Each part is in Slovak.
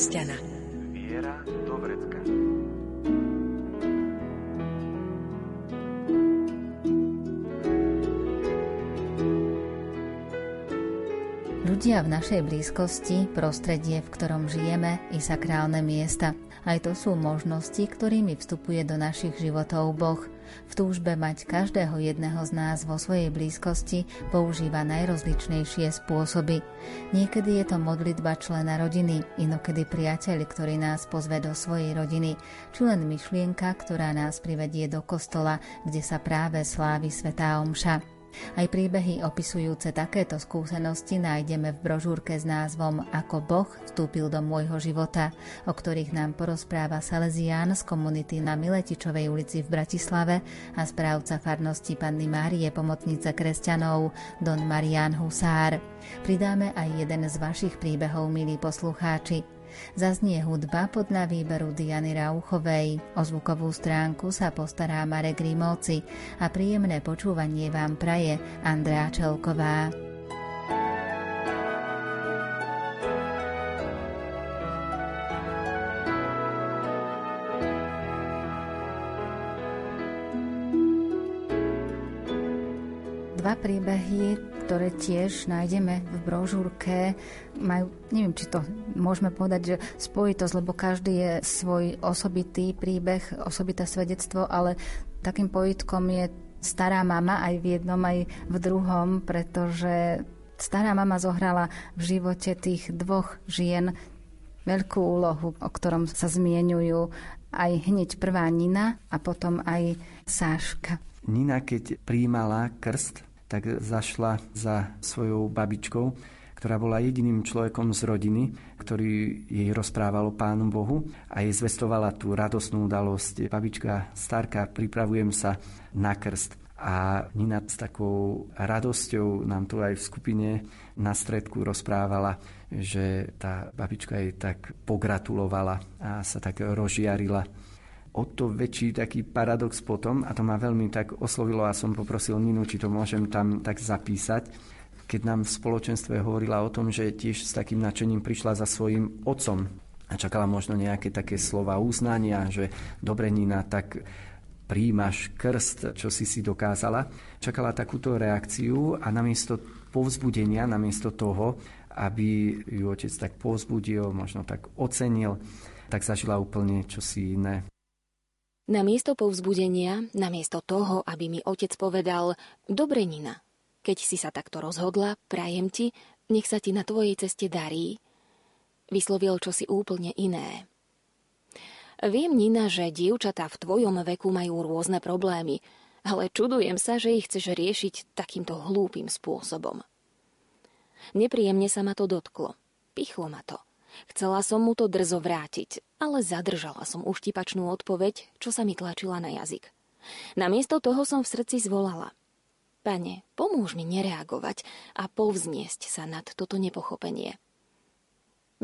každého V našej blízkosti, prostredie, v ktorom žijeme, i sakrálne miesta. Aj to sú možnosti, ktorými vstupuje do našich životov Boh. V túžbe mať každého jedného z nás vo svojej blízkosti používa najrozličnejšie spôsoby. Niekedy je to modlitba člena rodiny, inokedy priateľ, ktorý nás pozve do svojej rodiny, či len myšlienka, ktorá nás privedie do kostola, kde sa práve slávi Svetá Omša. Aj príbehy opisujúce takéto skúsenosti nájdeme v brožúrke s názvom Ako Boh vstúpil do môjho života, o ktorých nám porozpráva Salesián z komunity na Miletičovej ulici v Bratislave a správca farnosti Panny Márie pomocnice kresťanov Don Marian Husár. Pridáme aj jeden z vašich príbehov, milí poslucháči. Zaznie hudba podľa výberu Diany Rauchovej. O zvukovú stránku sa postará Marek Rimóci a príjemné počúvanie vám praje Andrea Čelková. Dva príbehy, ktoré tiež nájdeme v brožúrke, majú, neviem, či to môžeme povedať, že spojitosť, lebo každý je svoj osobitý príbeh, osobité svedectvo, ale takým pojitkom je stará mama aj v jednom, aj v druhom, pretože stará mama zohrala v živote tých dvoch žien veľkú úlohu, o ktorom sa zmienujú aj hneď prvá Nina a potom aj Sáška. Nina, keď príjmala krst, tak zašla za svojou babičkou, ktorá bola jediným človekom z rodiny, ktorý jej rozprával o Pánu Bohu a jej zvestovala tú radosnú udalosť. Babička, starka, pripravujem sa na krst. A Nina s takou radosťou nám tu aj v skupine na stredku rozprávala, že tá babička jej tak pogratulovala a sa tak rozžiarila o to väčší taký paradox potom, a to ma veľmi tak oslovilo a som poprosil Ninu, či to môžem tam tak zapísať, keď nám v spoločenstve hovorila o tom, že tiež s takým nadšením prišla za svojim otcom a čakala možno nejaké také slova uznania, že dobre Nina, tak príjmaš krst, čo si si dokázala. Čakala takúto reakciu a namiesto povzbudenia, namiesto toho, aby ju otec tak povzbudil, možno tak ocenil, tak zažila úplne čosi iné. Na miesto povzbudenia, na miesto toho, aby mi otec povedal, dobre Nina, keď si sa takto rozhodla, prajem ti, nech sa ti na tvojej ceste darí, vyslovil čosi úplne iné. Viem, Nina, že dievčatá v tvojom veku majú rôzne problémy, ale čudujem sa, že ich chceš riešiť takýmto hlúpým spôsobom. Nepríjemne sa ma to dotklo. Pichlo ma to. Chcela som mu to drzo vrátiť, ale zadržala som uštipačnú odpoveď, čo sa mi tlačila na jazyk. Namiesto toho som v srdci zvolala. Pane, pomôž mi nereagovať a povzniesť sa nad toto nepochopenie.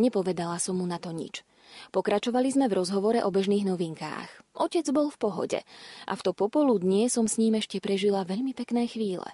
Nepovedala som mu na to nič. Pokračovali sme v rozhovore o bežných novinkách. Otec bol v pohode a v to popoludnie som s ním ešte prežila veľmi pekné chvíle.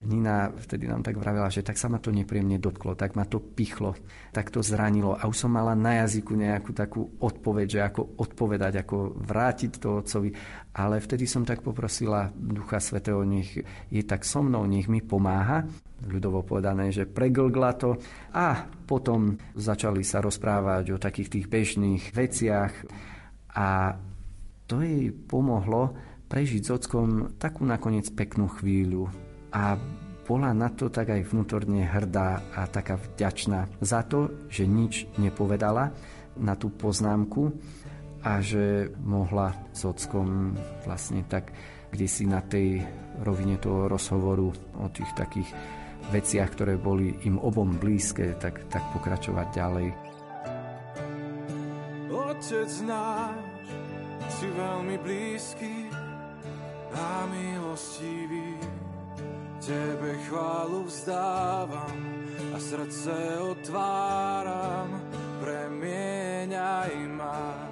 Nina vtedy nám tak vravela, že tak sa ma to nepríjemne dotklo, tak ma to pichlo, tak to zranilo a už som mala na jazyku nejakú takú odpoveď, že ako odpovedať, ako vrátiť to otcovi. Ale vtedy som tak poprosila Ducha Svetého, nech je tak so mnou, nech mi pomáha. Ľudovo povedané, že preglgla to a potom začali sa rozprávať o takých tých bežných veciach a to jej pomohlo prežiť s ockom takú nakoniec peknú chvíľu a bola na to tak aj vnútorne hrdá a taká vďačná za to, že nič nepovedala na tú poznámku a že mohla s ockom vlastne tak si na tej rovine toho rozhovoru o tých takých veciach, ktoré boli im obom blízke, tak, tak pokračovať ďalej. Otec náš, si veľmi blízky a milostivý. Tebe chválu vzdávam a srdce otváram, premieňaj ma.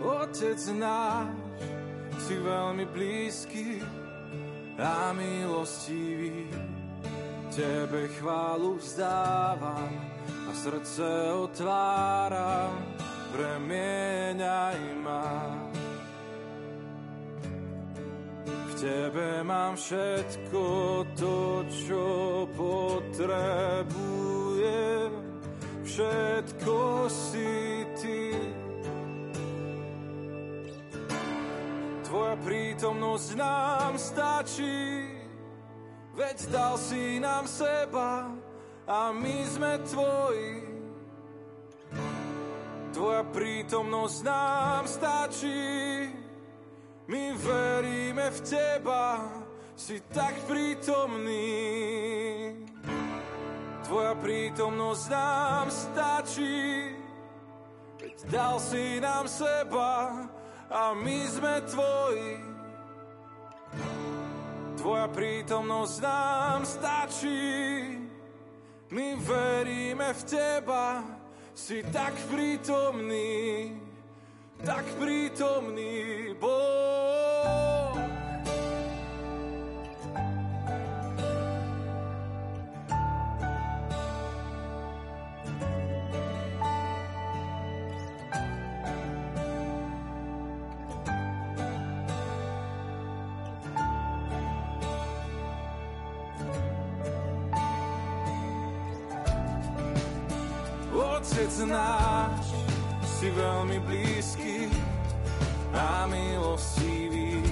Otec náš, si veľmi blízky a milostivý. Tebe chválu vzdávam a srdce otváram, premieňaj ma. V tebe mám všetko to, čo potrebujem, všetko si ty. Tvoja prítomnosť nám stačí, veď dal si nám seba a my sme tvoji. Tvoja prítomnosť nám stačí, my veríme v teba, si tak prítomný. Tvoja prítomnosť nám stačí, veď dal si nám seba a my sme tvoji. Tvoja prítomnosť nám stačí, my veríme v teba, si tak prítomný, tak prítomný Boh. Otec náš, si veľmi blízky a milostivý.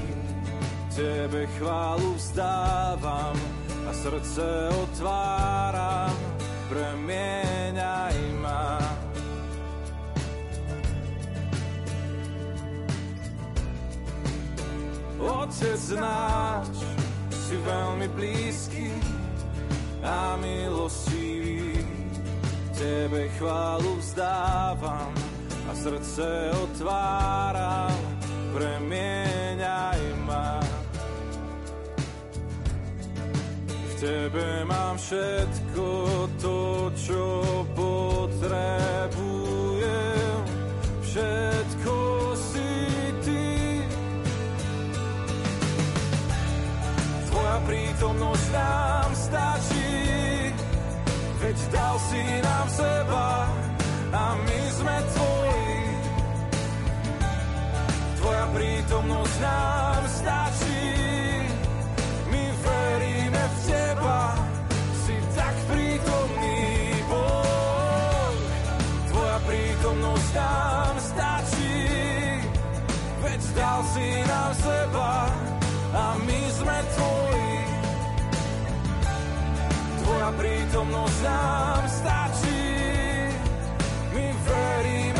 Tebe chválu vzdávam a srdce otváram, premieňaj ma. Otec náš, si veľmi blízky a milostivý. Tebe chválu vzdávam a srdce otváram, premieňaj ma. V Tebe mám všetko to, čo potrebujem, všetko si Ty. Tvoja prítomnosť nám stačí, dal si nám seba a my sme tvoji. Tvoja prítomnosť nám stačí, my veríme v teba, si tak prítomný Boh. Tvoja prítomnosť nám stačí, veď dal si nám seba a my sme tvoji. Tvoja prítomnosť nám stačí, my veríme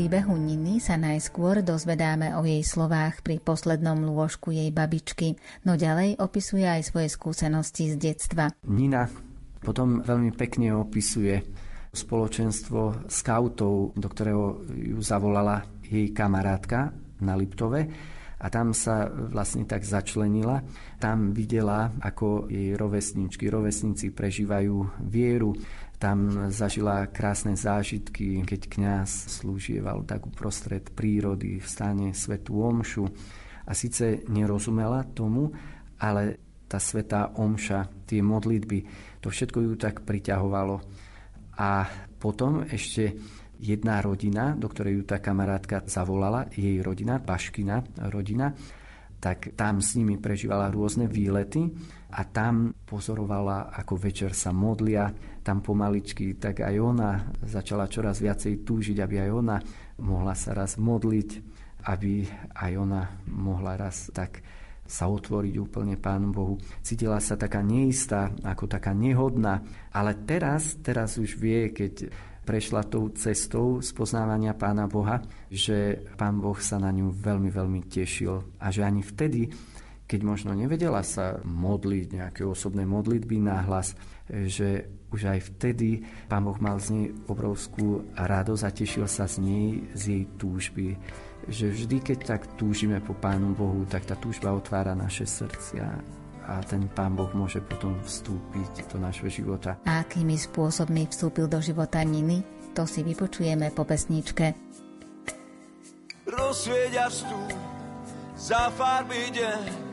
príbehu Niny sa najskôr dozvedáme o jej slovách pri poslednom lôžku jej babičky, no ďalej opisuje aj svoje skúsenosti z detstva. Nina potom veľmi pekne opisuje spoločenstvo skautov, do ktorého ju zavolala jej kamarátka na Liptove a tam sa vlastne tak začlenila. Tam videla, ako jej rovesničky, rovesníci prežívajú vieru. Tam zažila krásne zážitky, keď kňaz slúžieval tak uprostred prírody v stane svetú omšu. A síce nerozumela tomu, ale tá svetá omša, tie modlitby, to všetko ju tak priťahovalo. A potom ešte jedna rodina, do ktorej ju tá kamarátka zavolala, jej rodina, Baškina rodina, tak tam s nimi prežívala rôzne výlety a tam pozorovala, ako večer sa modlia, tam pomaličky, tak aj ona začala čoraz viacej túžiť, aby aj ona mohla sa raz modliť, aby aj ona mohla raz tak sa otvoriť úplne Pánu Bohu. Cítila sa taká neistá, ako taká nehodná, ale teraz, teraz už vie, keď prešla tou cestou spoznávania Pána Boha, že Pán Boh sa na ňu veľmi, veľmi tešil a že ani vtedy, keď možno nevedela sa modliť, nejaké osobné modlitby náhlas, že už aj vtedy Pán Boh mal z nej obrovskú radosť a tešil sa z nej, z jej túžby že vždy, keď tak túžime po Pánu Bohu, tak tá túžba otvára naše srdcia a ten Pán Boh môže potom vstúpiť do našho života. A akými spôsobmi vstúpil do života Niny, to si vypočujeme po pesničke. Rozsvieť a vstúp za farby deň,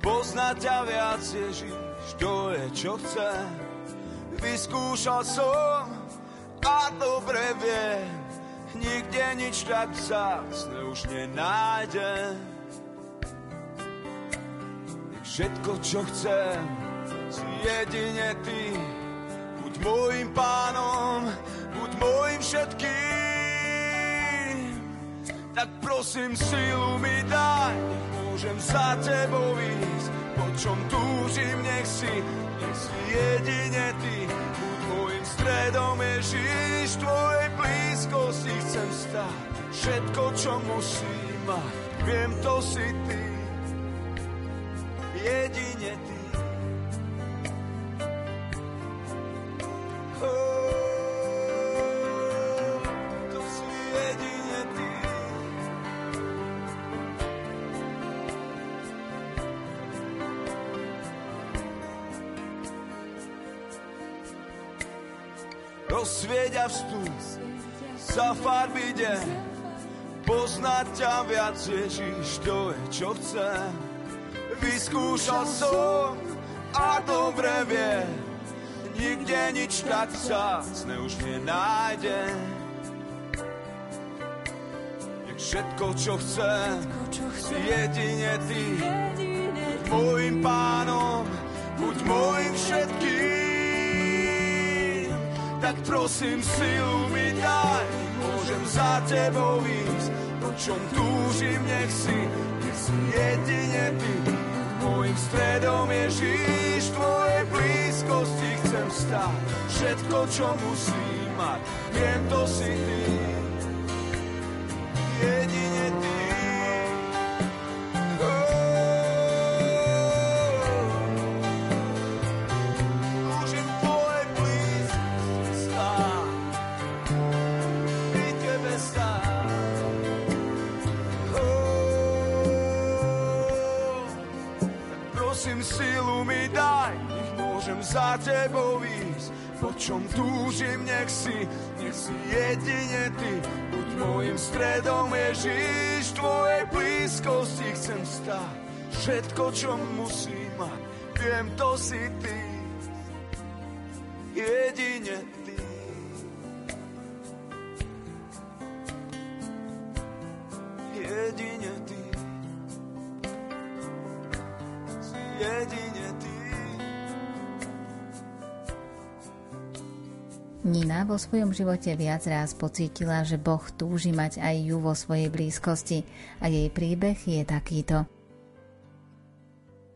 poznať ťa viac Ježiš, to je čo chce. Vyskúšal som a dobre viem, nikde nič tak vzácne už nenájde. Všetko, čo chcem, si jedine ty. Buď môjim pánom, buď môjim všetkým. Tak prosím, silu mi daj, nech môžem za tebou ísť. Po čom túžim, nech si, nech si jedine ty. Buď môjim stredom, Ježiš, tvojej blízkosti chcem stať. Všetko, čo musím mať, viem, to si ty. Jedine Rozsvieť a vstúp za farby deň. Poznať ťa viac, Ježiš, to je, čo chcem. Vyskúšal som a dobre vie, nikde nič tak vzácne už nenájde. Nech všetko, čo chcem, si jedine ty. Môjim pánom, buď môjim všetkým. Tak prosím, silu mi daj, môžem za tebou ísť, po čom túžim, nech si, nech si jedine ty. Mojím stredom Ježíš, tvojej blízkosti chcem stať. Všetko, čo musím mať, viem, to si ty. Jedine ty. Za tebou ísť, po čom túžim, nech si, nech si jedine ty. Buď môjim stredom, Ježiš, tvojej blízkosti chcem stáť. Všetko, čo musím mať, viem, to si ty. Vo svojom živote viac raz pocítila, že Boh túži mať aj ju vo svojej blízkosti a jej príbeh je takýto.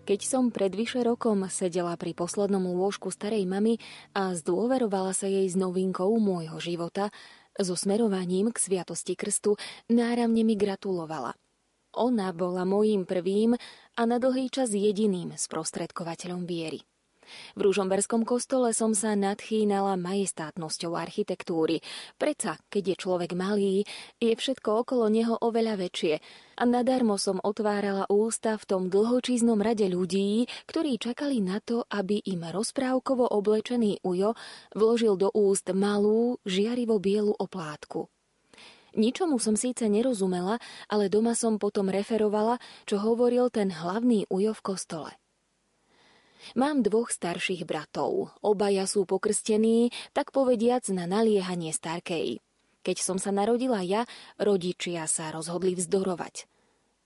Keď som pred vyše rokom sedela pri poslednom lôžku starej mamy a zdôverovala sa jej s novinkou môjho života, so smerovaním k Sviatosti Krstu, náramne mi gratulovala. Ona bola mojím prvým a na dlhý čas jediným sprostredkovateľom viery. V Rúžomberskom kostole som sa nadchýnala majestátnosťou architektúry. Preca, keď je človek malý, je všetko okolo neho oveľa väčšie a nadarmo som otvárala ústa v tom dlhočíznom rade ľudí, ktorí čakali na to, aby im rozprávkovo oblečený ujo vložil do úst malú, žiarivo bielu oplátku. Ničomu som síce nerozumela, ale doma som potom referovala, čo hovoril ten hlavný ujo v kostole. Mám dvoch starších bratov. Obaja sú pokrstení, tak povediac na naliehanie starkej. Keď som sa narodila ja, rodičia sa rozhodli vzdorovať.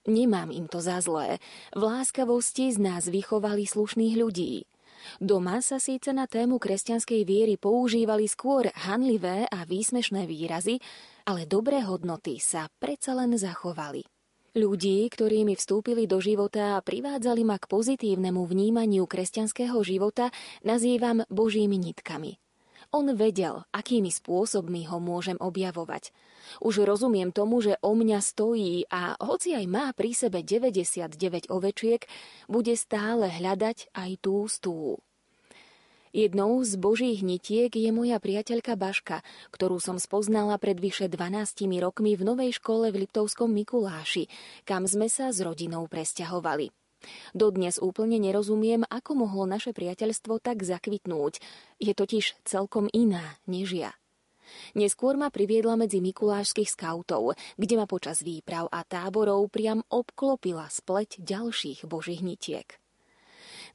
Nemám im to za zlé. V láskavosti z nás vychovali slušných ľudí. Doma sa síce na tému kresťanskej viery používali skôr hanlivé a výsmešné výrazy, ale dobré hodnoty sa predsa len zachovali. Ľudí, ktorí mi vstúpili do života a privádzali ma k pozitívnemu vnímaniu kresťanského života, nazývam božími nitkami. On vedel, akými spôsobmi ho môžem objavovať. Už rozumiem tomu, že o mňa stojí a hoci aj má pri sebe 99 ovečiek, bude stále hľadať aj tú stú. Jednou z božích nitiek je moja priateľka Baška, ktorú som spoznala pred vyše 12 rokmi v novej škole v Liptovskom Mikuláši, kam sme sa s rodinou presťahovali. Dodnes úplne nerozumiem, ako mohlo naše priateľstvo tak zakvitnúť. Je totiž celkom iná než ja. Neskôr ma priviedla medzi mikulášskych skautov, kde ma počas výprav a táborov priam obklopila spleť ďalších božích nitiek.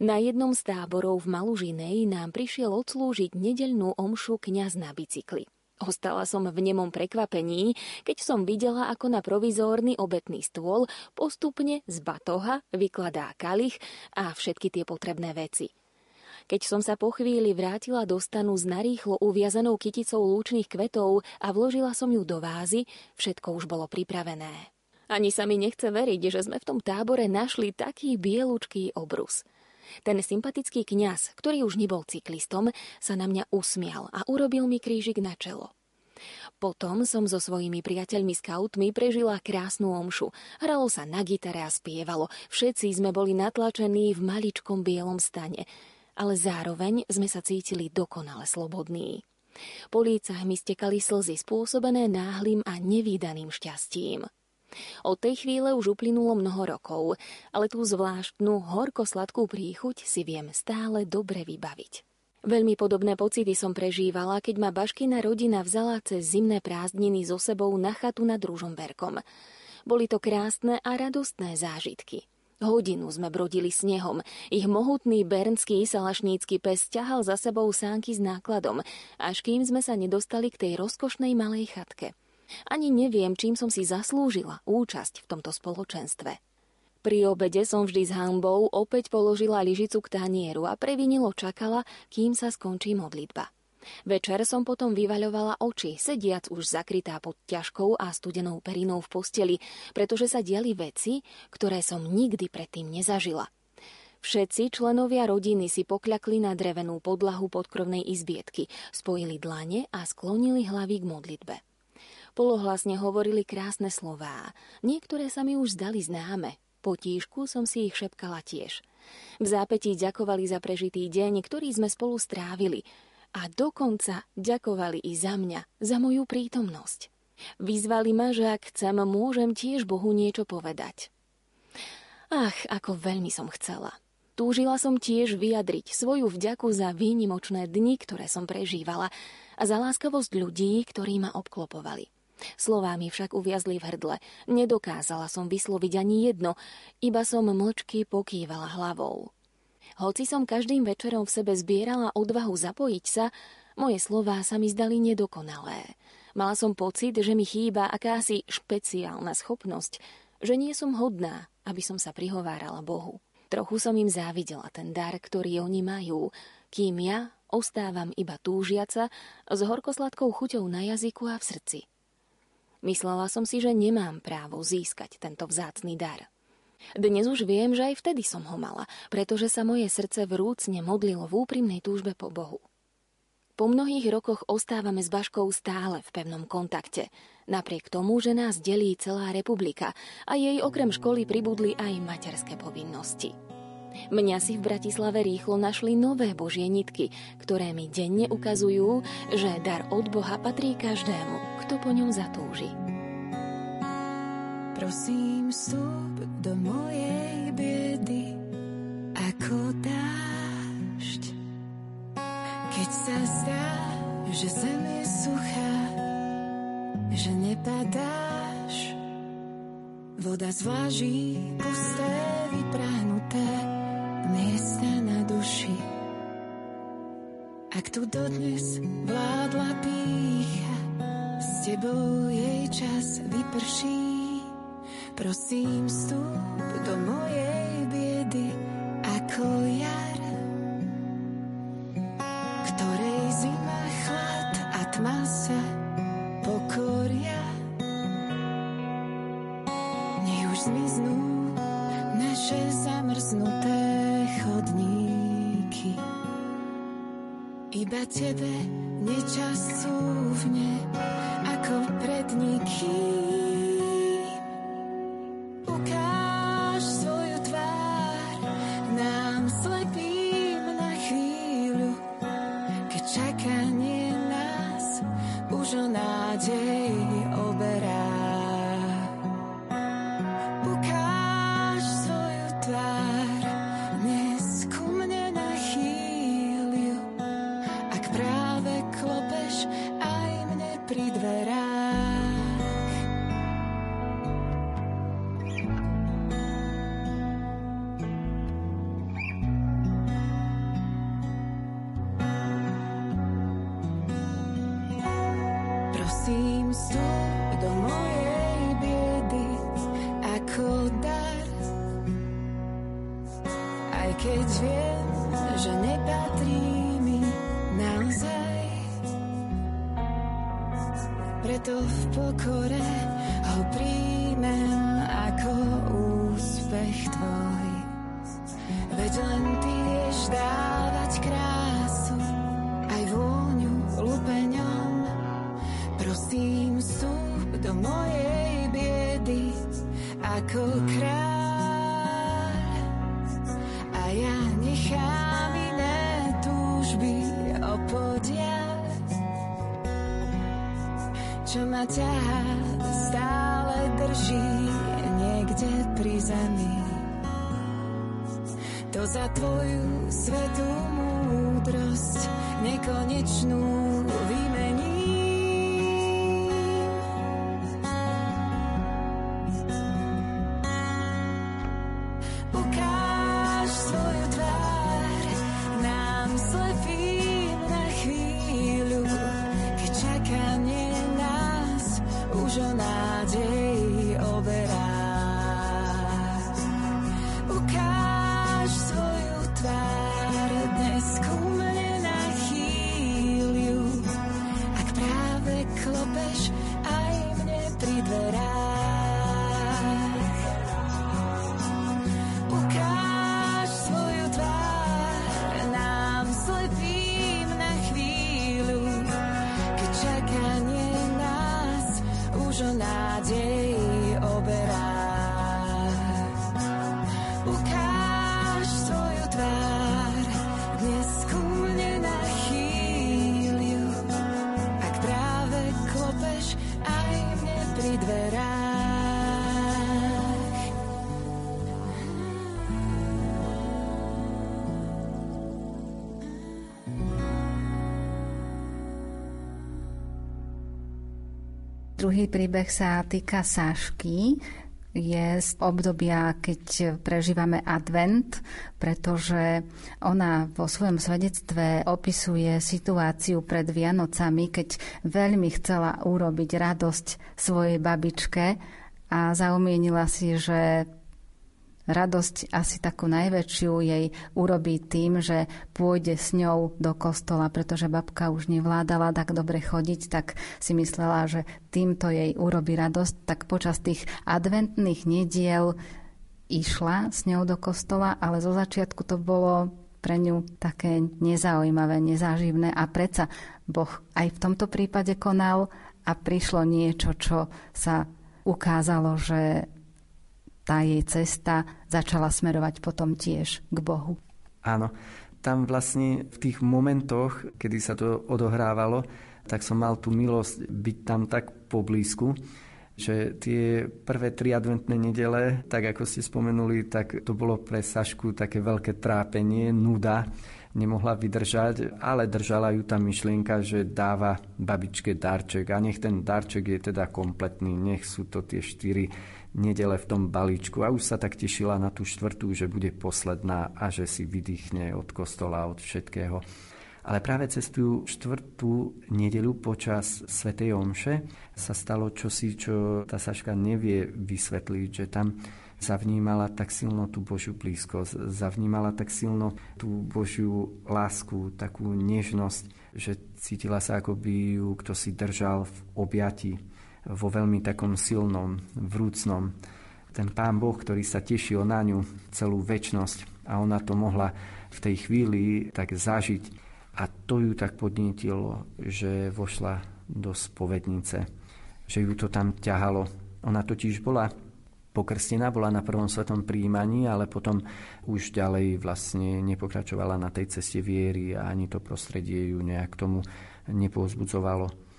Na jednom z táborov v Malužinej nám prišiel odslúžiť nedeľnú omšu kňaz na bicykli. Ostala som v nemom prekvapení, keď som videla, ako na provizórny obetný stôl postupne z batoha vykladá kalich a všetky tie potrebné veci. Keď som sa po chvíli vrátila do stanu s narýchlo uviazanou kyticou lúčných kvetov a vložila som ju do vázy, všetko už bolo pripravené. Ani sa mi nechce veriť, že sme v tom tábore našli taký bielučký obrus – ten sympatický kňaz, ktorý už nebol cyklistom, sa na mňa usmial a urobil mi krížik na čelo. Potom som so svojimi priateľmi skautmi prežila krásnu omšu. Hralo sa na gitare a spievalo. Všetci sme boli natlačení v maličkom bielom stane. Ale zároveň sme sa cítili dokonale slobodní. Po lícach mi stekali slzy spôsobené náhlým a nevýdaným šťastím. Od tej chvíle už uplynulo mnoho rokov, ale tú zvláštnu horko-sladkú príchuť si viem stále dobre vybaviť. Veľmi podobné pocity som prežívala, keď ma Baškina rodina vzala cez zimné prázdniny so sebou na chatu nad Ružomberkom. Boli to krásne a radostné zážitky. Hodinu sme brodili snehom. Ich mohutný bernský salašnícky pes ťahal za sebou sánky s nákladom, až kým sme sa nedostali k tej rozkošnej malej chatke. Ani neviem, čím som si zaslúžila účasť v tomto spoločenstve. Pri obede som vždy s hanbou opäť položila lyžicu k tanieru a previnilo čakala, kým sa skončí modlitba. Večer som potom vyvaľovala oči, sediac už zakrytá pod ťažkou a studenou perinou v posteli, pretože sa diali veci, ktoré som nikdy predtým nezažila. Všetci členovia rodiny si pokľakli na drevenú podlahu podkrovnej izbietky, spojili dlane a sklonili hlavy k modlitbe. Polohlasne hovorili krásne slová. Niektoré sa mi už zdali známe. Po tíšku som si ich šepkala tiež. V zápetí ďakovali za prežitý deň, ktorý sme spolu strávili. A dokonca ďakovali i za mňa, za moju prítomnosť. Vyzvali ma, že ak chcem, môžem tiež Bohu niečo povedať. Ach, ako veľmi som chcela. Túžila som tiež vyjadriť svoju vďaku za výnimočné dni, ktoré som prežívala a za láskavosť ľudí, ktorí ma obklopovali. Slová mi však uviazli v hrdle. Nedokázala som vysloviť ani jedno, iba som mlčky pokývala hlavou. Hoci som každým večerom v sebe zbierala odvahu zapojiť sa, moje slová sa mi zdali nedokonalé. Mala som pocit, že mi chýba akási špeciálna schopnosť, že nie som hodná, aby som sa prihovárala Bohu. Trochu som im závidela ten dar, ktorý oni majú, kým ja ostávam iba túžiaca s horkosladkou chuťou na jazyku a v srdci. Myslela som si, že nemám právo získať tento vzácný dar. Dnes už viem, že aj vtedy som ho mala, pretože sa moje srdce vrúcne modlilo v úprimnej túžbe po Bohu. Po mnohých rokoch ostávame s Baškou stále v pevnom kontakte, napriek tomu, že nás delí celá republika a jej okrem školy pribudli aj materské povinnosti. Mňa si v Bratislave rýchlo našli nové božie nitky, ktoré mi denne ukazujú, že dar od Boha patrí každému, kto po ňom zatúži. Prosím, vstup do mojej biedy ako dážď. Keď sa zdá, že zem je suchá, že nepadáš, voda zváží pusté, miesta na duši. Ak tu dodnes vládla pícha, s tebou jej čas vyprší. Prosím, vstup do mojej biedy ako jar, ktorej zima, chlad a tma sa pokoria. Nech už zmiznú naše zamrznuté Iba tebe nečas súvne ako pred nikým. Ukáž svoju tvár nám slepým na chvíľu, keď čakanie nás už o nádej Druhý príbeh sa týka Sášky. Je z obdobia, keď prežívame advent, pretože ona vo svojom svedectve opisuje situáciu pred Vianocami, keď veľmi chcela urobiť radosť svojej babičke a zaumienila si, že radosť asi takú najväčšiu jej urobí tým, že pôjde s ňou do kostola, pretože babka už nevládala tak dobre chodiť, tak si myslela, že týmto jej urobí radosť, tak počas tých adventných nediel išla s ňou do kostola, ale zo začiatku to bolo pre ňu také nezaujímavé, nezáživné a predsa Boh aj v tomto prípade konal a prišlo niečo, čo sa ukázalo, že tá jej cesta začala smerovať potom tiež k Bohu. Áno, tam vlastne v tých momentoch, kedy sa to odohrávalo, tak som mal tú milosť byť tam tak poblízku, že tie prvé tri adventné nedele, tak ako ste spomenuli, tak to bolo pre Sašku také veľké trápenie, nuda, nemohla vydržať, ale držala ju tá myšlienka, že dáva babičke darček a nech ten darček je teda kompletný, nech sú to tie štyri nedele v tom balíčku a už sa tak tešila na tú štvrtú, že bude posledná a že si vydýchne od kostola, od všetkého. Ale práve cez tú štvrtú nedelu počas Svetej Omše sa stalo čosi, čo tá Saška nevie vysvetliť, že tam zavnímala tak silno tú Božiu blízkosť, zavnímala tak silno tú Božiu lásku, takú nežnosť, že cítila sa, ako by ju kto si držal v objati, vo veľmi takom silnom, vrúcnom. Ten Pán Boh, ktorý sa tešil na ňu celú väčnosť a ona to mohla v tej chvíli tak zažiť. A to ju tak podnietilo, že vošla do spovednice, že ju to tam ťahalo. Ona totiž bola pokrstená, bola na prvom svetom príjmaní, ale potom už ďalej vlastne nepokračovala na tej ceste viery a ani to prostredie ju nejak tomu nepozbudzovalo.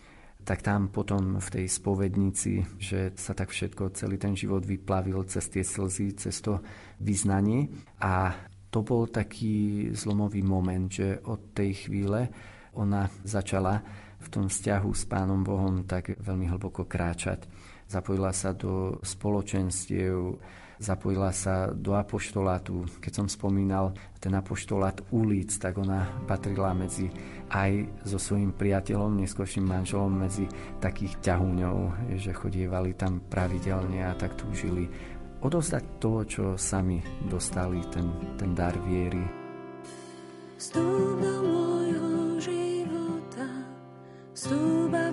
Tak tam potom v tej spovednici, že sa tak všetko, celý ten život vyplavil cez tie slzy, cez to vyznanie. A to bol taký zlomový moment, že od tej chvíle ona začala v tom vzťahu s Pánom Bohom tak veľmi hlboko kráčať. Zapojila sa do spoločenstiev, zapojila sa do apoštolátu. Keď som spomínal ten apoštolát ulic, tak ona patrila medzi aj so svojím priateľom, neskôrším manželom, medzi takých ťahúňov, že chodievali tam pravidelne a tak túžili odozdať to, čo sami dostali, ten, ten dar viery. Vstúp môjho života, vstúp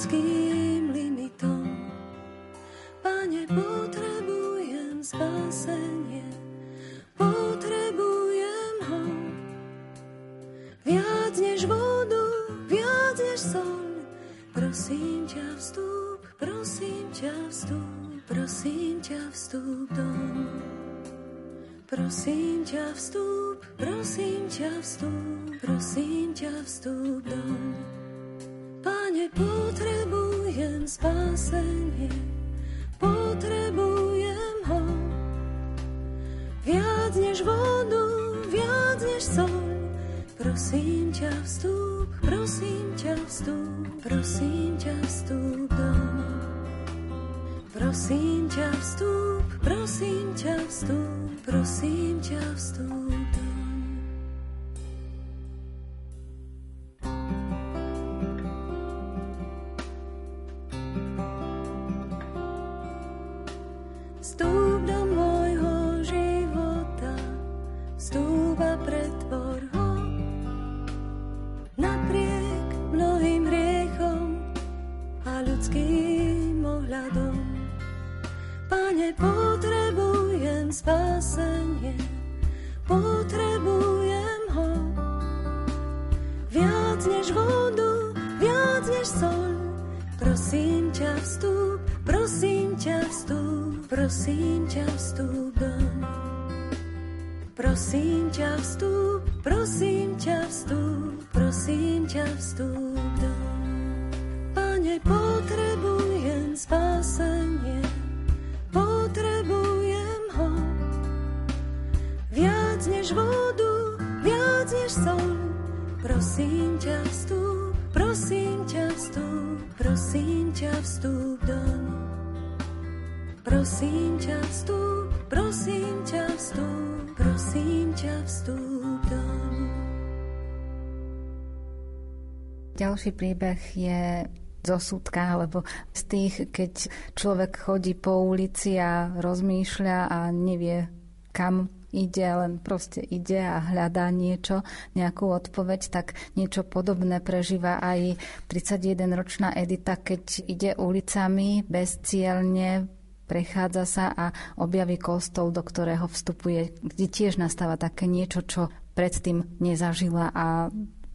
ľudským limitom. Pane, potrebujem spasenie, potrebujem ho. Viac než vodu, viac než sol, prosím ťa vstúp, prosím ťa vstúp, prosím ťa vstúp dom. Prosím ťa vstúp, prosím ťa vstúp, prosím ťa vstúp dom. Potrebujem spásenie, potrebujem ho. Viac než vodu, viac než sol, prosím ťa vstúp, prosím ťa vstúp, prosím ťa vstúp dom. Prosím ťa vstúp, prosím ťa vstúp, prosím ťa. Vstúp vstúp dom. Prosím ťa vstúp, prosím ťa vstúp, prosím ťa vstúp dom. Pane, potrebujem spasenie, potrebujem ho. Viac než vodu, viac než sol, prosím ťa vstúp, prosím ťa vstúp, prosím ťa vstúp dom. Prosím ťa vstúp, prosím ťa vstúp, prosím ťa vstúp dom. Ďalší príbeh je zo súdka, alebo z tých, keď človek chodí po ulici a rozmýšľa a nevie, kam ide, len proste ide a hľadá niečo, nejakú odpoveď, tak niečo podobné prežíva aj 31-ročná Edita, keď ide ulicami bezcielne, prechádza sa a objaví kostol, do ktorého vstupuje, kde tiež nastáva také niečo, čo predtým nezažila a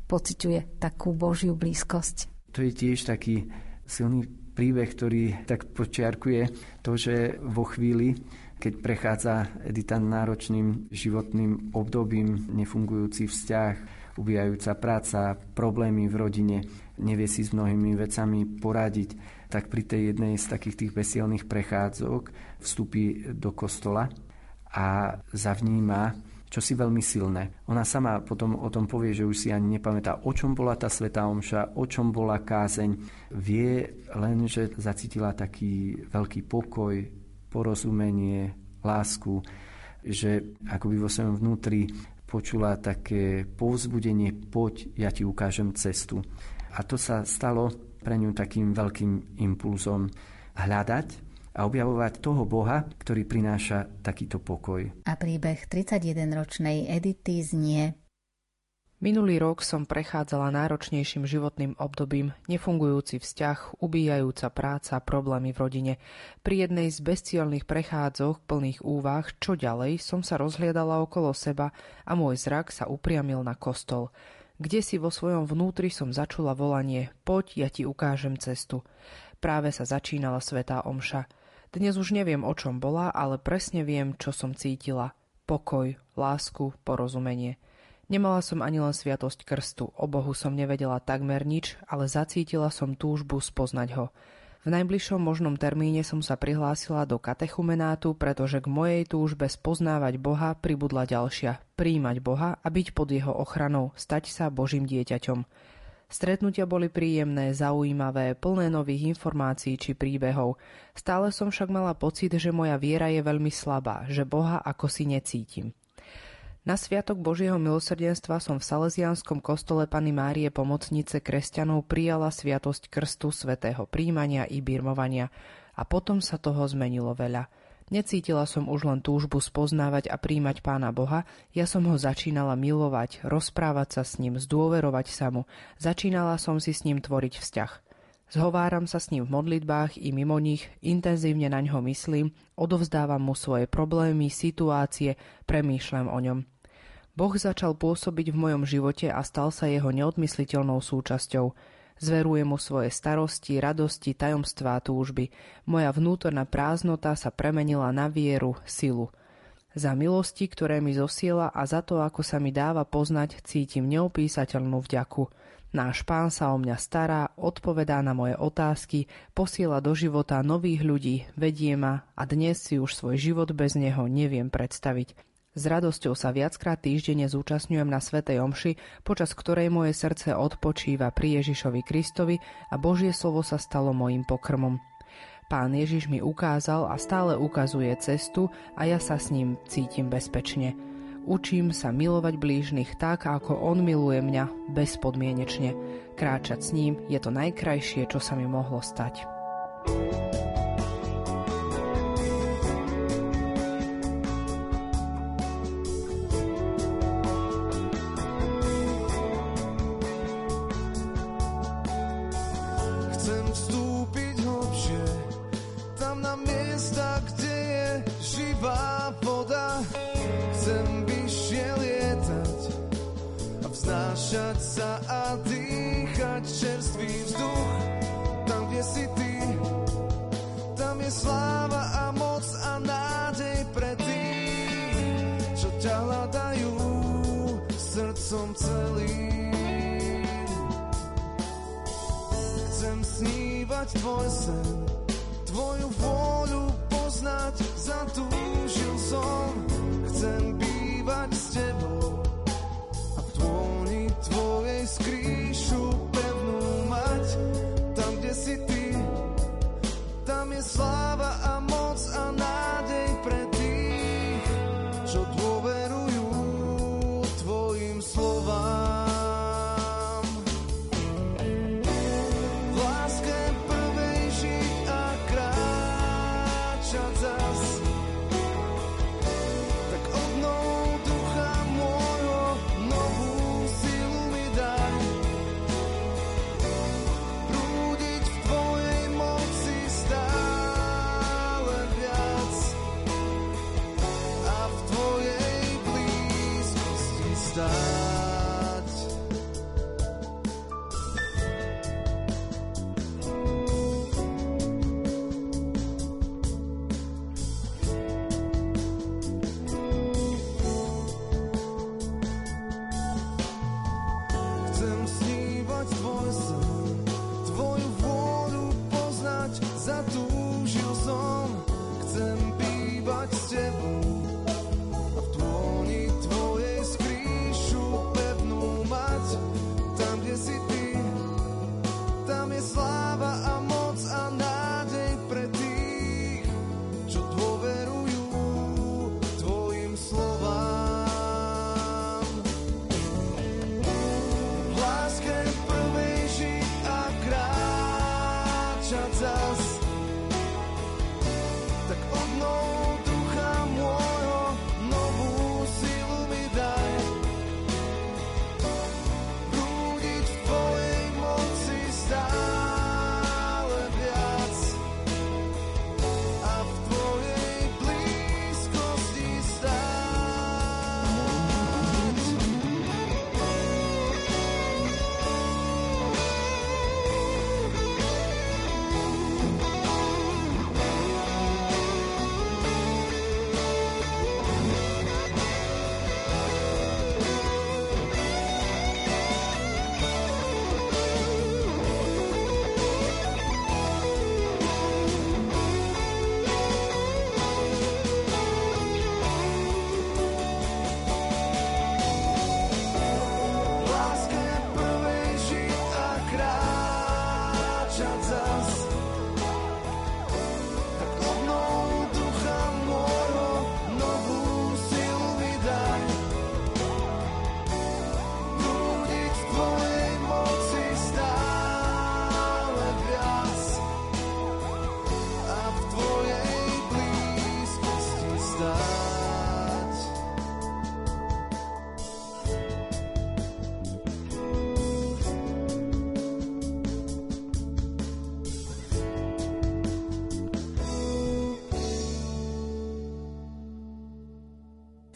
pociťuje takú Božiu blízkosť. To je tiež taký silný príbeh, ktorý tak počiarkuje to, že vo chvíli, keď prechádza Edita náročným životným obdobím, nefungujúci vzťah, ubijajúca práca, problémy v rodine, nevie si s mnohými vecami poradiť, tak pri tej jednej z takých tých besielných prechádzok vstúpi do kostola a zavníma čo si veľmi silné. Ona sama potom o tom povie, že už si ani nepamätá, o čom bola tá Svetá Omša, o čom bola kázeň. Vie len, že zacítila taký veľký pokoj, porozumenie, lásku, že akoby vo svojom vnútri počula také povzbudenie, poď, ja ti ukážem cestu. A to sa stalo pre ňu takým veľkým impulzom hľadať a objavovať toho Boha, ktorý prináša takýto pokoj. A príbeh 31-ročnej Edity znie Minulý rok som prechádzala náročnejším životným obdobím, nefungujúci vzťah, ubíjajúca práca, problémy v rodine. Pri jednej z bezcielných prechádzok plných úvah, čo ďalej, som sa rozhliadala okolo seba a môj zrak sa upriamil na kostol. Kde si vo svojom vnútri som začula volanie Poď, ja ti ukážem cestu. Práve sa začínala svetá omša. Dnes už neviem, o čom bola, ale presne viem, čo som cítila. Pokoj, lásku, porozumenie – Nemala som ani len sviatosť krstu, o Bohu som nevedela takmer nič, ale zacítila som túžbu spoznať ho. V najbližšom možnom termíne som sa prihlásila do katechumenátu, pretože k mojej túžbe spoznávať Boha pribudla ďalšia. Príjmať Boha a byť pod jeho ochranou, stať sa Božím dieťaťom. Stretnutia boli príjemné, zaujímavé, plné nových informácií či príbehov. Stále som však mala pocit, že moja viera je veľmi slabá, že Boha ako si necítim. Na Sviatok Božieho milosrdenstva som v Salesianskom kostole Pany Márie Pomocnice kresťanov prijala Sviatosť Krstu svätého príjmania i birmovania a potom sa toho zmenilo veľa. Necítila som už len túžbu spoznávať a príjmať Pána Boha, ja som ho začínala milovať, rozprávať sa s ním, zdôverovať sa mu, začínala som si s ním tvoriť vzťah. Zhováram sa s ním v modlitbách i mimo nich, intenzívne na ňo myslím, odovzdávam mu svoje problémy, situácie, premýšľam o ňom. Boh začal pôsobiť v mojom živote a stal sa jeho neodmysliteľnou súčasťou. Zverujem mu svoje starosti, radosti, tajomstvá, túžby. Moja vnútorná prázdnota sa premenila na vieru, silu. Za milosti, ktoré mi zosiela a za to, ako sa mi dáva poznať, cítim neopísateľnú vďaku. Náš pán sa o mňa stará, odpovedá na moje otázky, posiela do života nových ľudí, vedie ma a dnes si už svoj život bez neho neviem predstaviť. S radosťou sa viackrát týždenne zúčastňujem na Svetej Omši, počas ktorej moje srdce odpočíva pri Ježišovi Kristovi a Božie slovo sa stalo mojim pokrmom. Pán Ježiš mi ukázal a stále ukazuje cestu a ja sa s ním cítim bezpečne. Učím sa milovať blížnych tak, ako on miluje mňa, bezpodmienečne. Kráčať s ním je to najkrajšie, čo sa mi mohlo stať.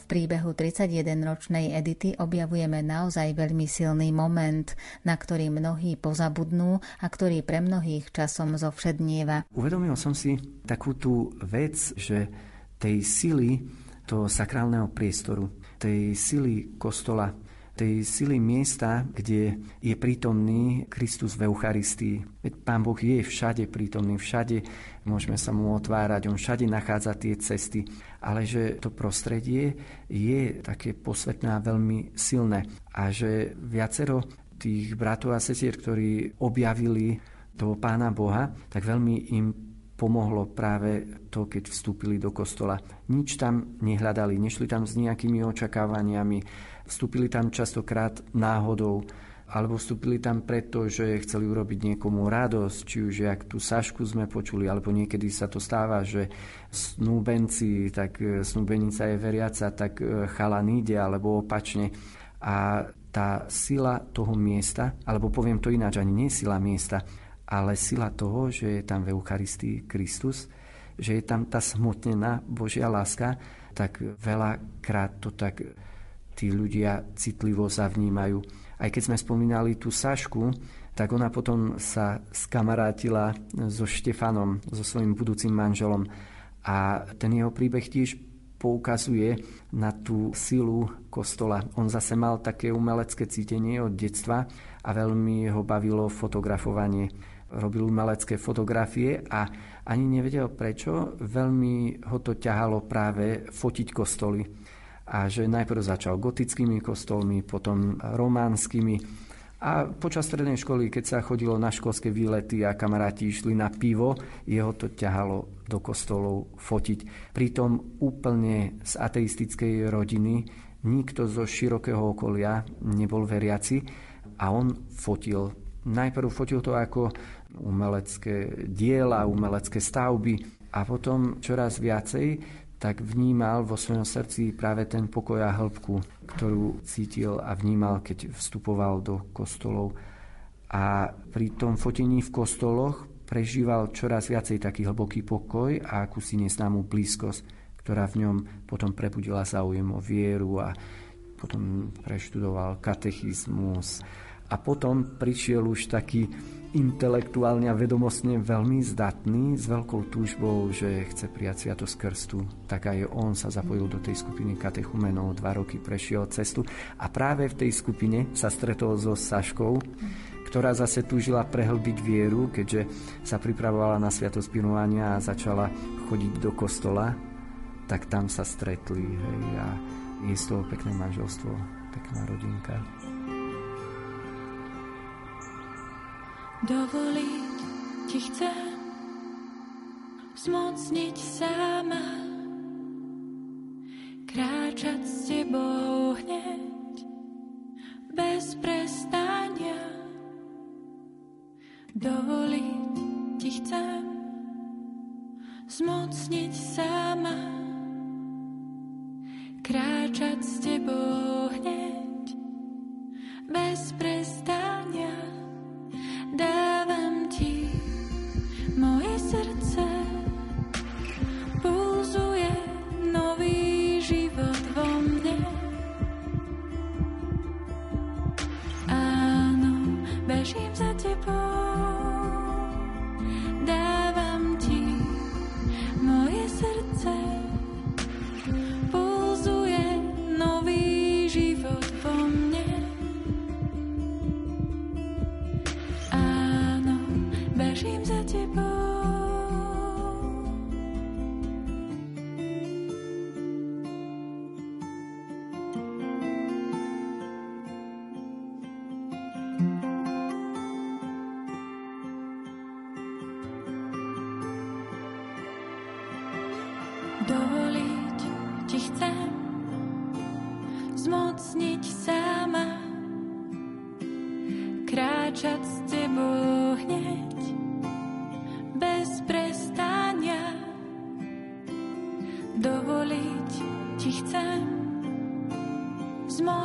Príbehu 31-ročnej Edity objavujeme naozaj veľmi silný moment, na ktorý mnohí pozabudnú a ktorý pre mnohých časom zovšednieva. Uvedomil som si takú tú vec, že tej sily toho sakrálneho priestoru, tej sily kostola, tej sily miesta, kde je prítomný Kristus v Eucharistii. Veď Pán Boh je všade prítomný, všade môžeme sa mu otvárať, on všade nachádza tie cesty, ale že to prostredie je také posvetné a veľmi silné a že viacero tých bratov a sestier, ktorí objavili toho Pána Boha, tak veľmi im pomohlo práve to, keď vstúpili do kostola. Nič tam nehľadali, nešli tam s nejakými očakávaniami, vstúpili tam častokrát náhodou, alebo vstúpili tam preto, že chceli urobiť niekomu radosť, či už jak tú Sašku sme počuli, alebo niekedy sa to stáva, že snúbenci, tak e, snúbenica je veriaca, tak e, chalan ide, alebo opačne. A tá sila toho miesta, alebo poviem to ináč, ani nie sila miesta, ale sila toho, že je tam v Eucharistii Kristus, že je tam tá smutnená Božia láska, tak veľakrát to tak tí ľudia citlivo zavnímajú. Aj keď sme spomínali tú Sašku, tak ona potom sa skamarátila so Štefanom, so svojím budúcim manželom. A ten jeho príbeh tiež poukazuje na tú silu kostola. On zase mal také umelecké cítenie od detstva a veľmi ho bavilo fotografovanie robil umelecké fotografie a ani nevedel prečo, veľmi ho to ťahalo práve fotiť kostoly. A že najprv začal gotickými kostolmi, potom románskymi. A počas strednej školy, keď sa chodilo na školské výlety a kamaráti išli na pivo, jeho to ťahalo do kostolov fotiť. Pritom úplne z ateistickej rodiny nikto zo širokého okolia nebol veriaci a on fotil. Najprv fotil to ako umelecké diela, umelecké stavby a potom čoraz viacej tak vnímal vo svojom srdci práve ten pokoj a hĺbku, ktorú cítil a vnímal, keď vstupoval do kostolov. A pri tom fotení v kostoloch prežíval čoraz viacej taký hlboký pokoj a akúsi nesnámu blízkosť, ktorá v ňom potom prebudila záujem o vieru a potom preštudoval katechizmus. A potom prišiel už taký intelektuálne a vedomostne veľmi zdatný, s veľkou túžbou, že chce prijať Sviatosť Krstu. Tak aj on sa zapojil do tej skupiny katechumenov, dva roky prešiel cestu a práve v tej skupine sa stretol so Saškou, ktorá zase túžila prehlbiť vieru, keďže sa pripravovala na Sviatosť Pinovania a začala chodiť do kostola, tak tam sa stretli hej, a je z toho pekné manželstvo, pekná rodinka. Dovoliť ti chcem zmocniť sama kráčať s tebou hneď bez prestania Dovoliť ti chcem zmocniť sama, kráčať s tebou hneď, bez prestania.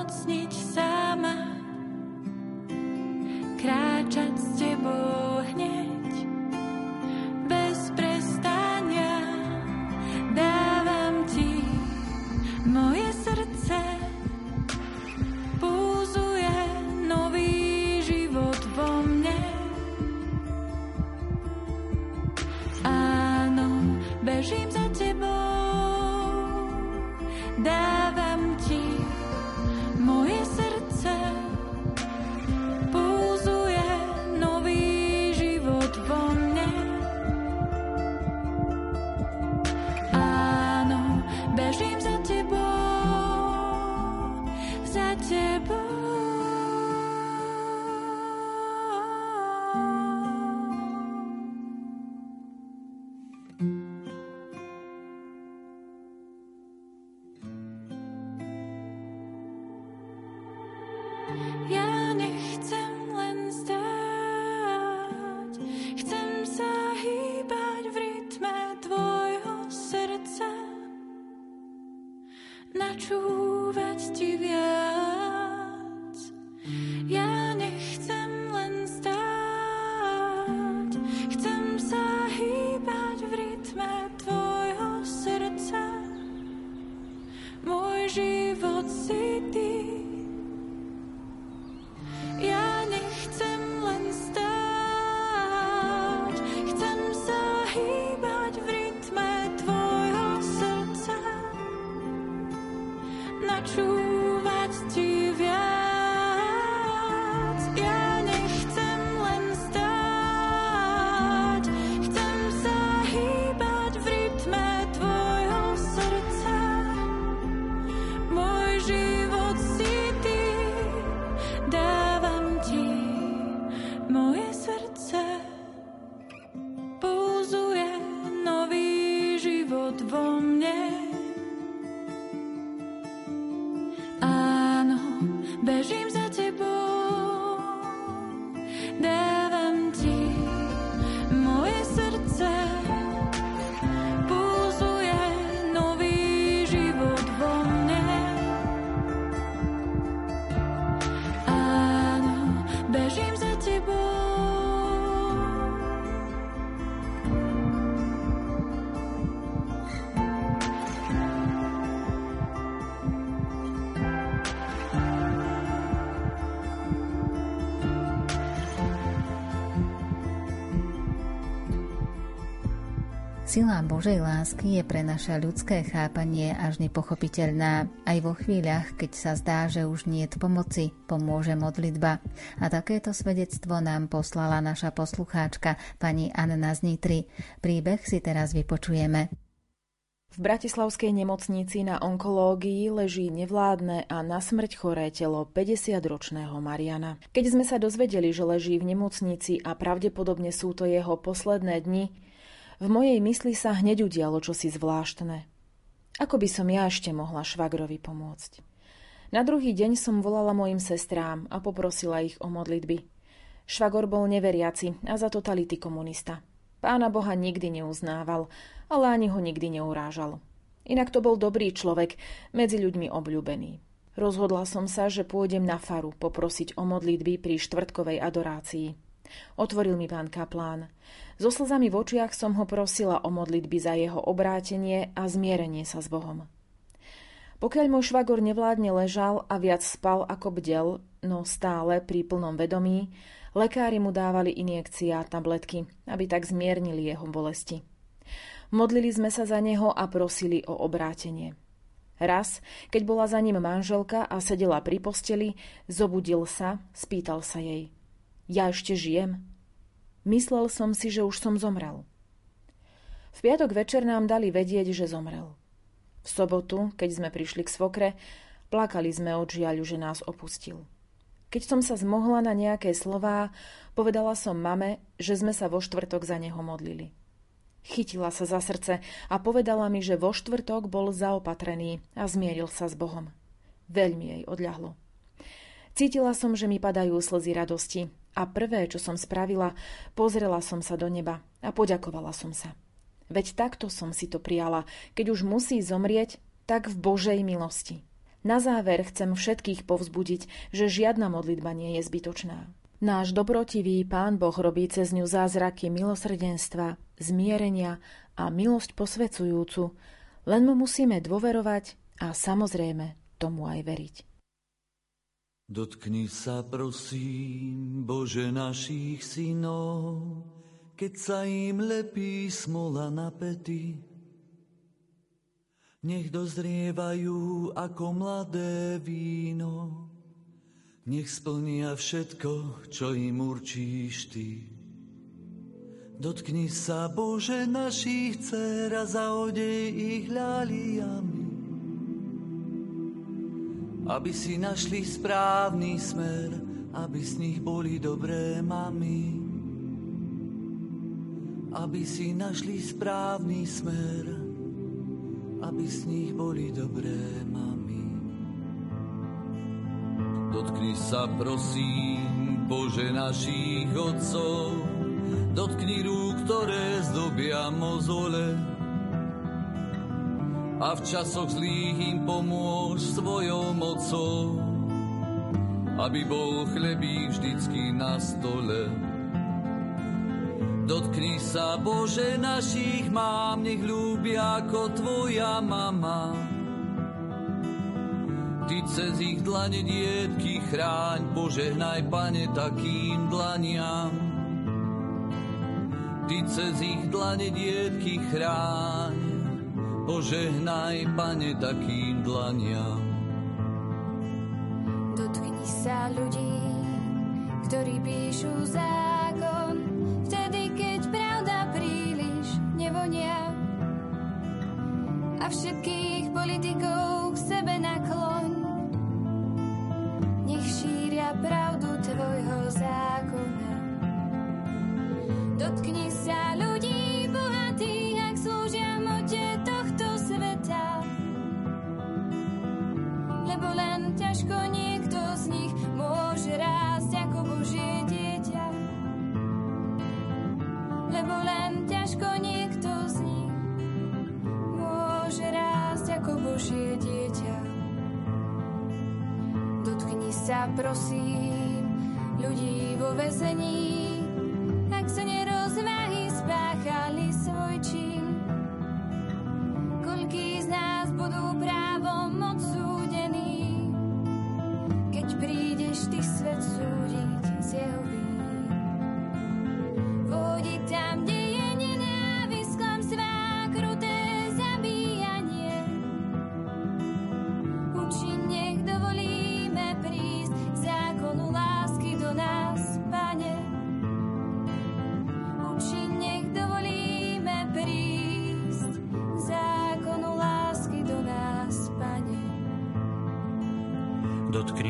nemocniť sama, kráčať s tebou. True, that's TV. Sila Božej lásky je pre naše ľudské chápanie až nepochopiteľná. Aj vo chvíľach, keď sa zdá, že už nie je pomoci, pomôže modlitba. A takéto svedectvo nám poslala naša poslucháčka pani Anna z Nitry. Príbeh si teraz vypočujeme. V Bratislavskej nemocnici na onkológii leží nevládne a na smrť choré telo 50-ročného Mariana. Keď sme sa dozvedeli, že leží v nemocnici a pravdepodobne sú to jeho posledné dni, v mojej mysli sa hneď udialo čosi zvláštne. Ako by som ja ešte mohla švagrovi pomôcť? Na druhý deň som volala mojim sestrám a poprosila ich o modlitby. Švagor bol neveriaci a za totality komunista. Pána Boha nikdy neuznával, ale ani ho nikdy neurážal. Inak to bol dobrý človek, medzi ľuďmi obľúbený. Rozhodla som sa, že pôjdem na faru poprosiť o modlitby pri štvrtkovej adorácii. Otvoril mi pán kaplán. So slzami v očiach som ho prosila o modlitby za jeho obrátenie a zmierenie sa s Bohom. Pokiaľ môj švagor nevládne ležal a viac spal ako bdel, no stále pri plnom vedomí, lekári mu dávali injekcie a tabletky, aby tak zmiernili jeho bolesti. Modlili sme sa za neho a prosili o obrátenie. Raz, keď bola za ním manželka a sedela pri posteli, zobudil sa, spýtal sa jej. Ja ešte žijem? Myslel som si, že už som zomrel. V piatok večer nám dali vedieť, že zomrel. V sobotu, keď sme prišli k svokre, plakali sme od žiaľu, že nás opustil. Keď som sa zmohla na nejaké slová, povedala som mame, že sme sa vo štvrtok za neho modlili. Chytila sa za srdce a povedala mi, že vo štvrtok bol zaopatrený a zmieril sa s Bohom. Veľmi jej odľahlo. Cítila som, že mi padajú slzy radosti a prvé, čo som spravila, pozrela som sa do neba a poďakovala som sa. Veď takto som si to prijala, keď už musí zomrieť, tak v Božej milosti. Na záver chcem všetkých povzbudiť, že žiadna modlitba nie je zbytočná. Náš dobrotivý Pán Boh robí cez ňu zázraky milosrdenstva, zmierenia a milosť posvecujúcu, len mu musíme dôverovať a samozrejme tomu aj veriť. Dotkni sa prosím, Bože našich synov, keď sa im lepí smola na pety. Nech dozrievajú ako mladé víno, nech splnia všetko, čo im určíš Ty. Dotkni sa, Bože, našich dcer a zaodej ich ľaliami, aby si našli správny smer, aby z nich boli dobré mami. Aby si našli správny smer, aby z nich boli dobré mami. Dotkni sa prosím, Bože našich otcov, dotkni rúk, ktoré zdobia mozole. A v časoch zlých im pomôž svojou mocou, aby bol chlebík vždycky na stole. Dotkni sa, Bože, našich mám, nech ľúbia ako Tvoja mama Ty cez ich dlane dietky chráň, požehnaj, Pane, takým dlaniam. Ty cez ich dlane dietky chráň, požehnaj, Pane, takým dlaniam. Dotkni sa ľudí, ktorí píšu zákon, vtedy, keď pravda príliš nevonia. A všetkých politikov len ťažko niekto z nich môže rásť ako Božie dieťa sa prosím ľudí vo vezení, ak sa nerozvahy spáchali svoj čin.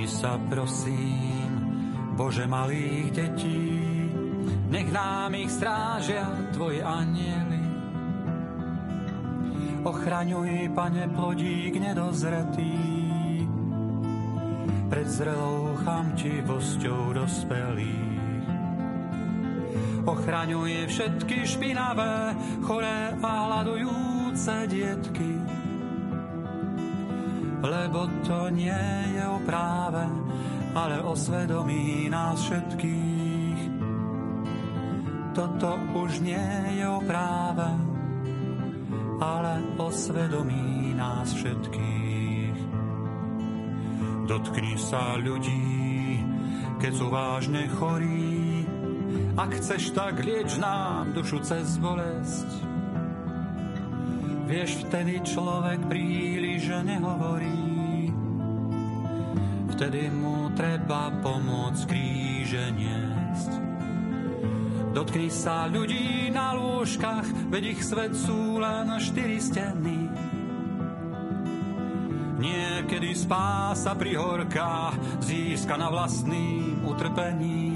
Sa prosím, Bože malých detí, nech nám ich strážia Tvoje aniely. Ochraňuj, Pane, plodík nedozretý, pred zrelou chamtivosťou dospelých. ochraňuje všetky špinavé, choré a hľadujúce dietky. Lebo to nie je práve, ale o svedomí nás všetkých. Toto už nie je o práve, ale o svedomí nás všetkých. Dotkni sa ľudí, keď sú vážne chorí, ak chceš, tak lieč nám dušu cez bolesť. Vieš, vtedy človek príliš nehovorí. Vtedy mu treba pomôcť kríže niesť. Dotkni sa ľudí na lôžkach, veď ich svet sú len štyri steny. Niekedy spása pri horkách získa na vlastným utrpení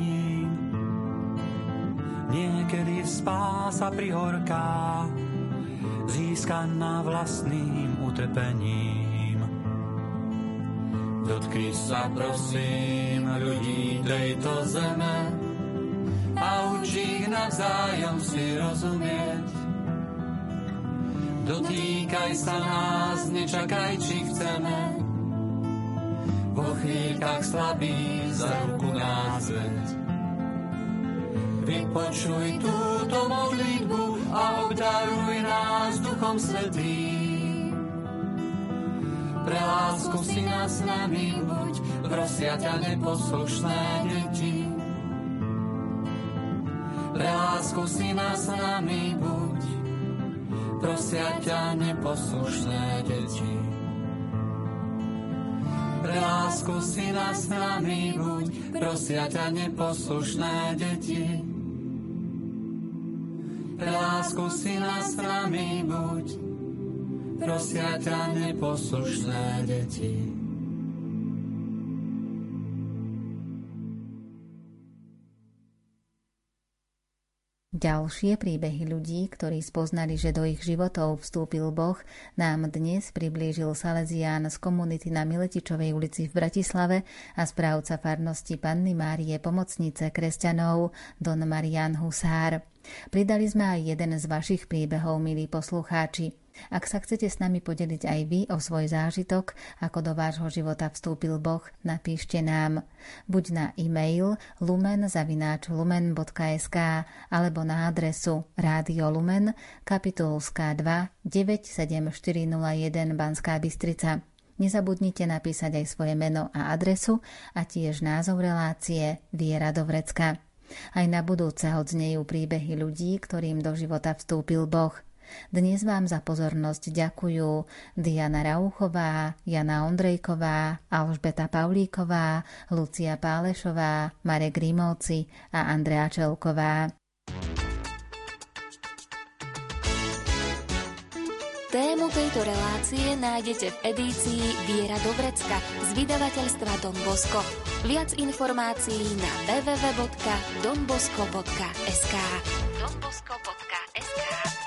niekedy spása pri horká, získaná vlastným utrpením. Dotkni sa prosím ľudí tejto zeme a učí ich navzájom si rozumieť. Dotýkaj sa nás, nečakaj, či chceme. Vo chvíľkach slabý za ruku nás veď Vypočuj túto modlitbu a obdaruj nás Duchom Svetým. Pre lásku si nás nami buď, prosia ťa neposlušné deti. Pre lásku si nás nami buď, prosia ťa neposlušné deti. Pre lásku si nás nami buď, prosia ťa neposlušné deti pre lásku si nás nami buď, prosia ťa neposlušné deti. Ďalšie príbehy ľudí, ktorí spoznali, že do ich životov vstúpil Boh, nám dnes priblížil Salesián z komunity na Miletičovej ulici v Bratislave a správca farnosti Panny Márie Pomocnice kresťanov Don Marian Husár. Pridali sme aj jeden z vašich príbehov, milí poslucháči. Ak sa chcete s nami podeliť aj vy o svoj zážitok, ako do vášho života vstúpil Boh, napíšte nám buď na e-mail lumen.lumen.sk alebo na adresu Rádio Lumen, kapitulská 2 97401 Banská Bystrica. Nezabudnite napísať aj svoje meno a adresu a tiež názov relácie Viera do Vrecka. Aj na budúce odznejú príbehy ľudí, ktorým do života vstúpil Boh. Dnes vám za pozornosť ďakujú Diana Rauchová, Jana Ondrejková, Alžbeta Pavlíková, Lucia Pálešová, Marek Rímovci a Andrea Čelková. Tému tejto relácie nájdete v edícii Viera Dobrecka z vydavateľstva Don Bosco. Viac informácií na www.donbosco.sk donbosco.sk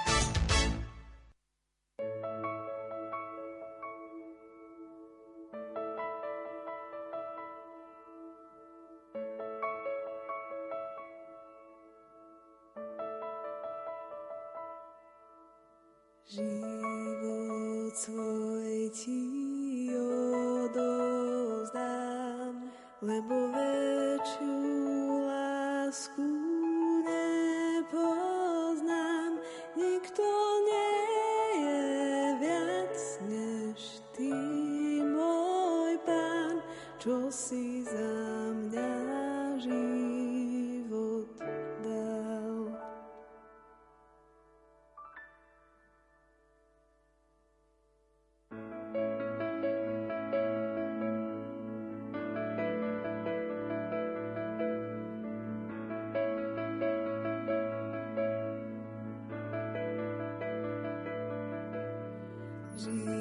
Život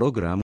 программ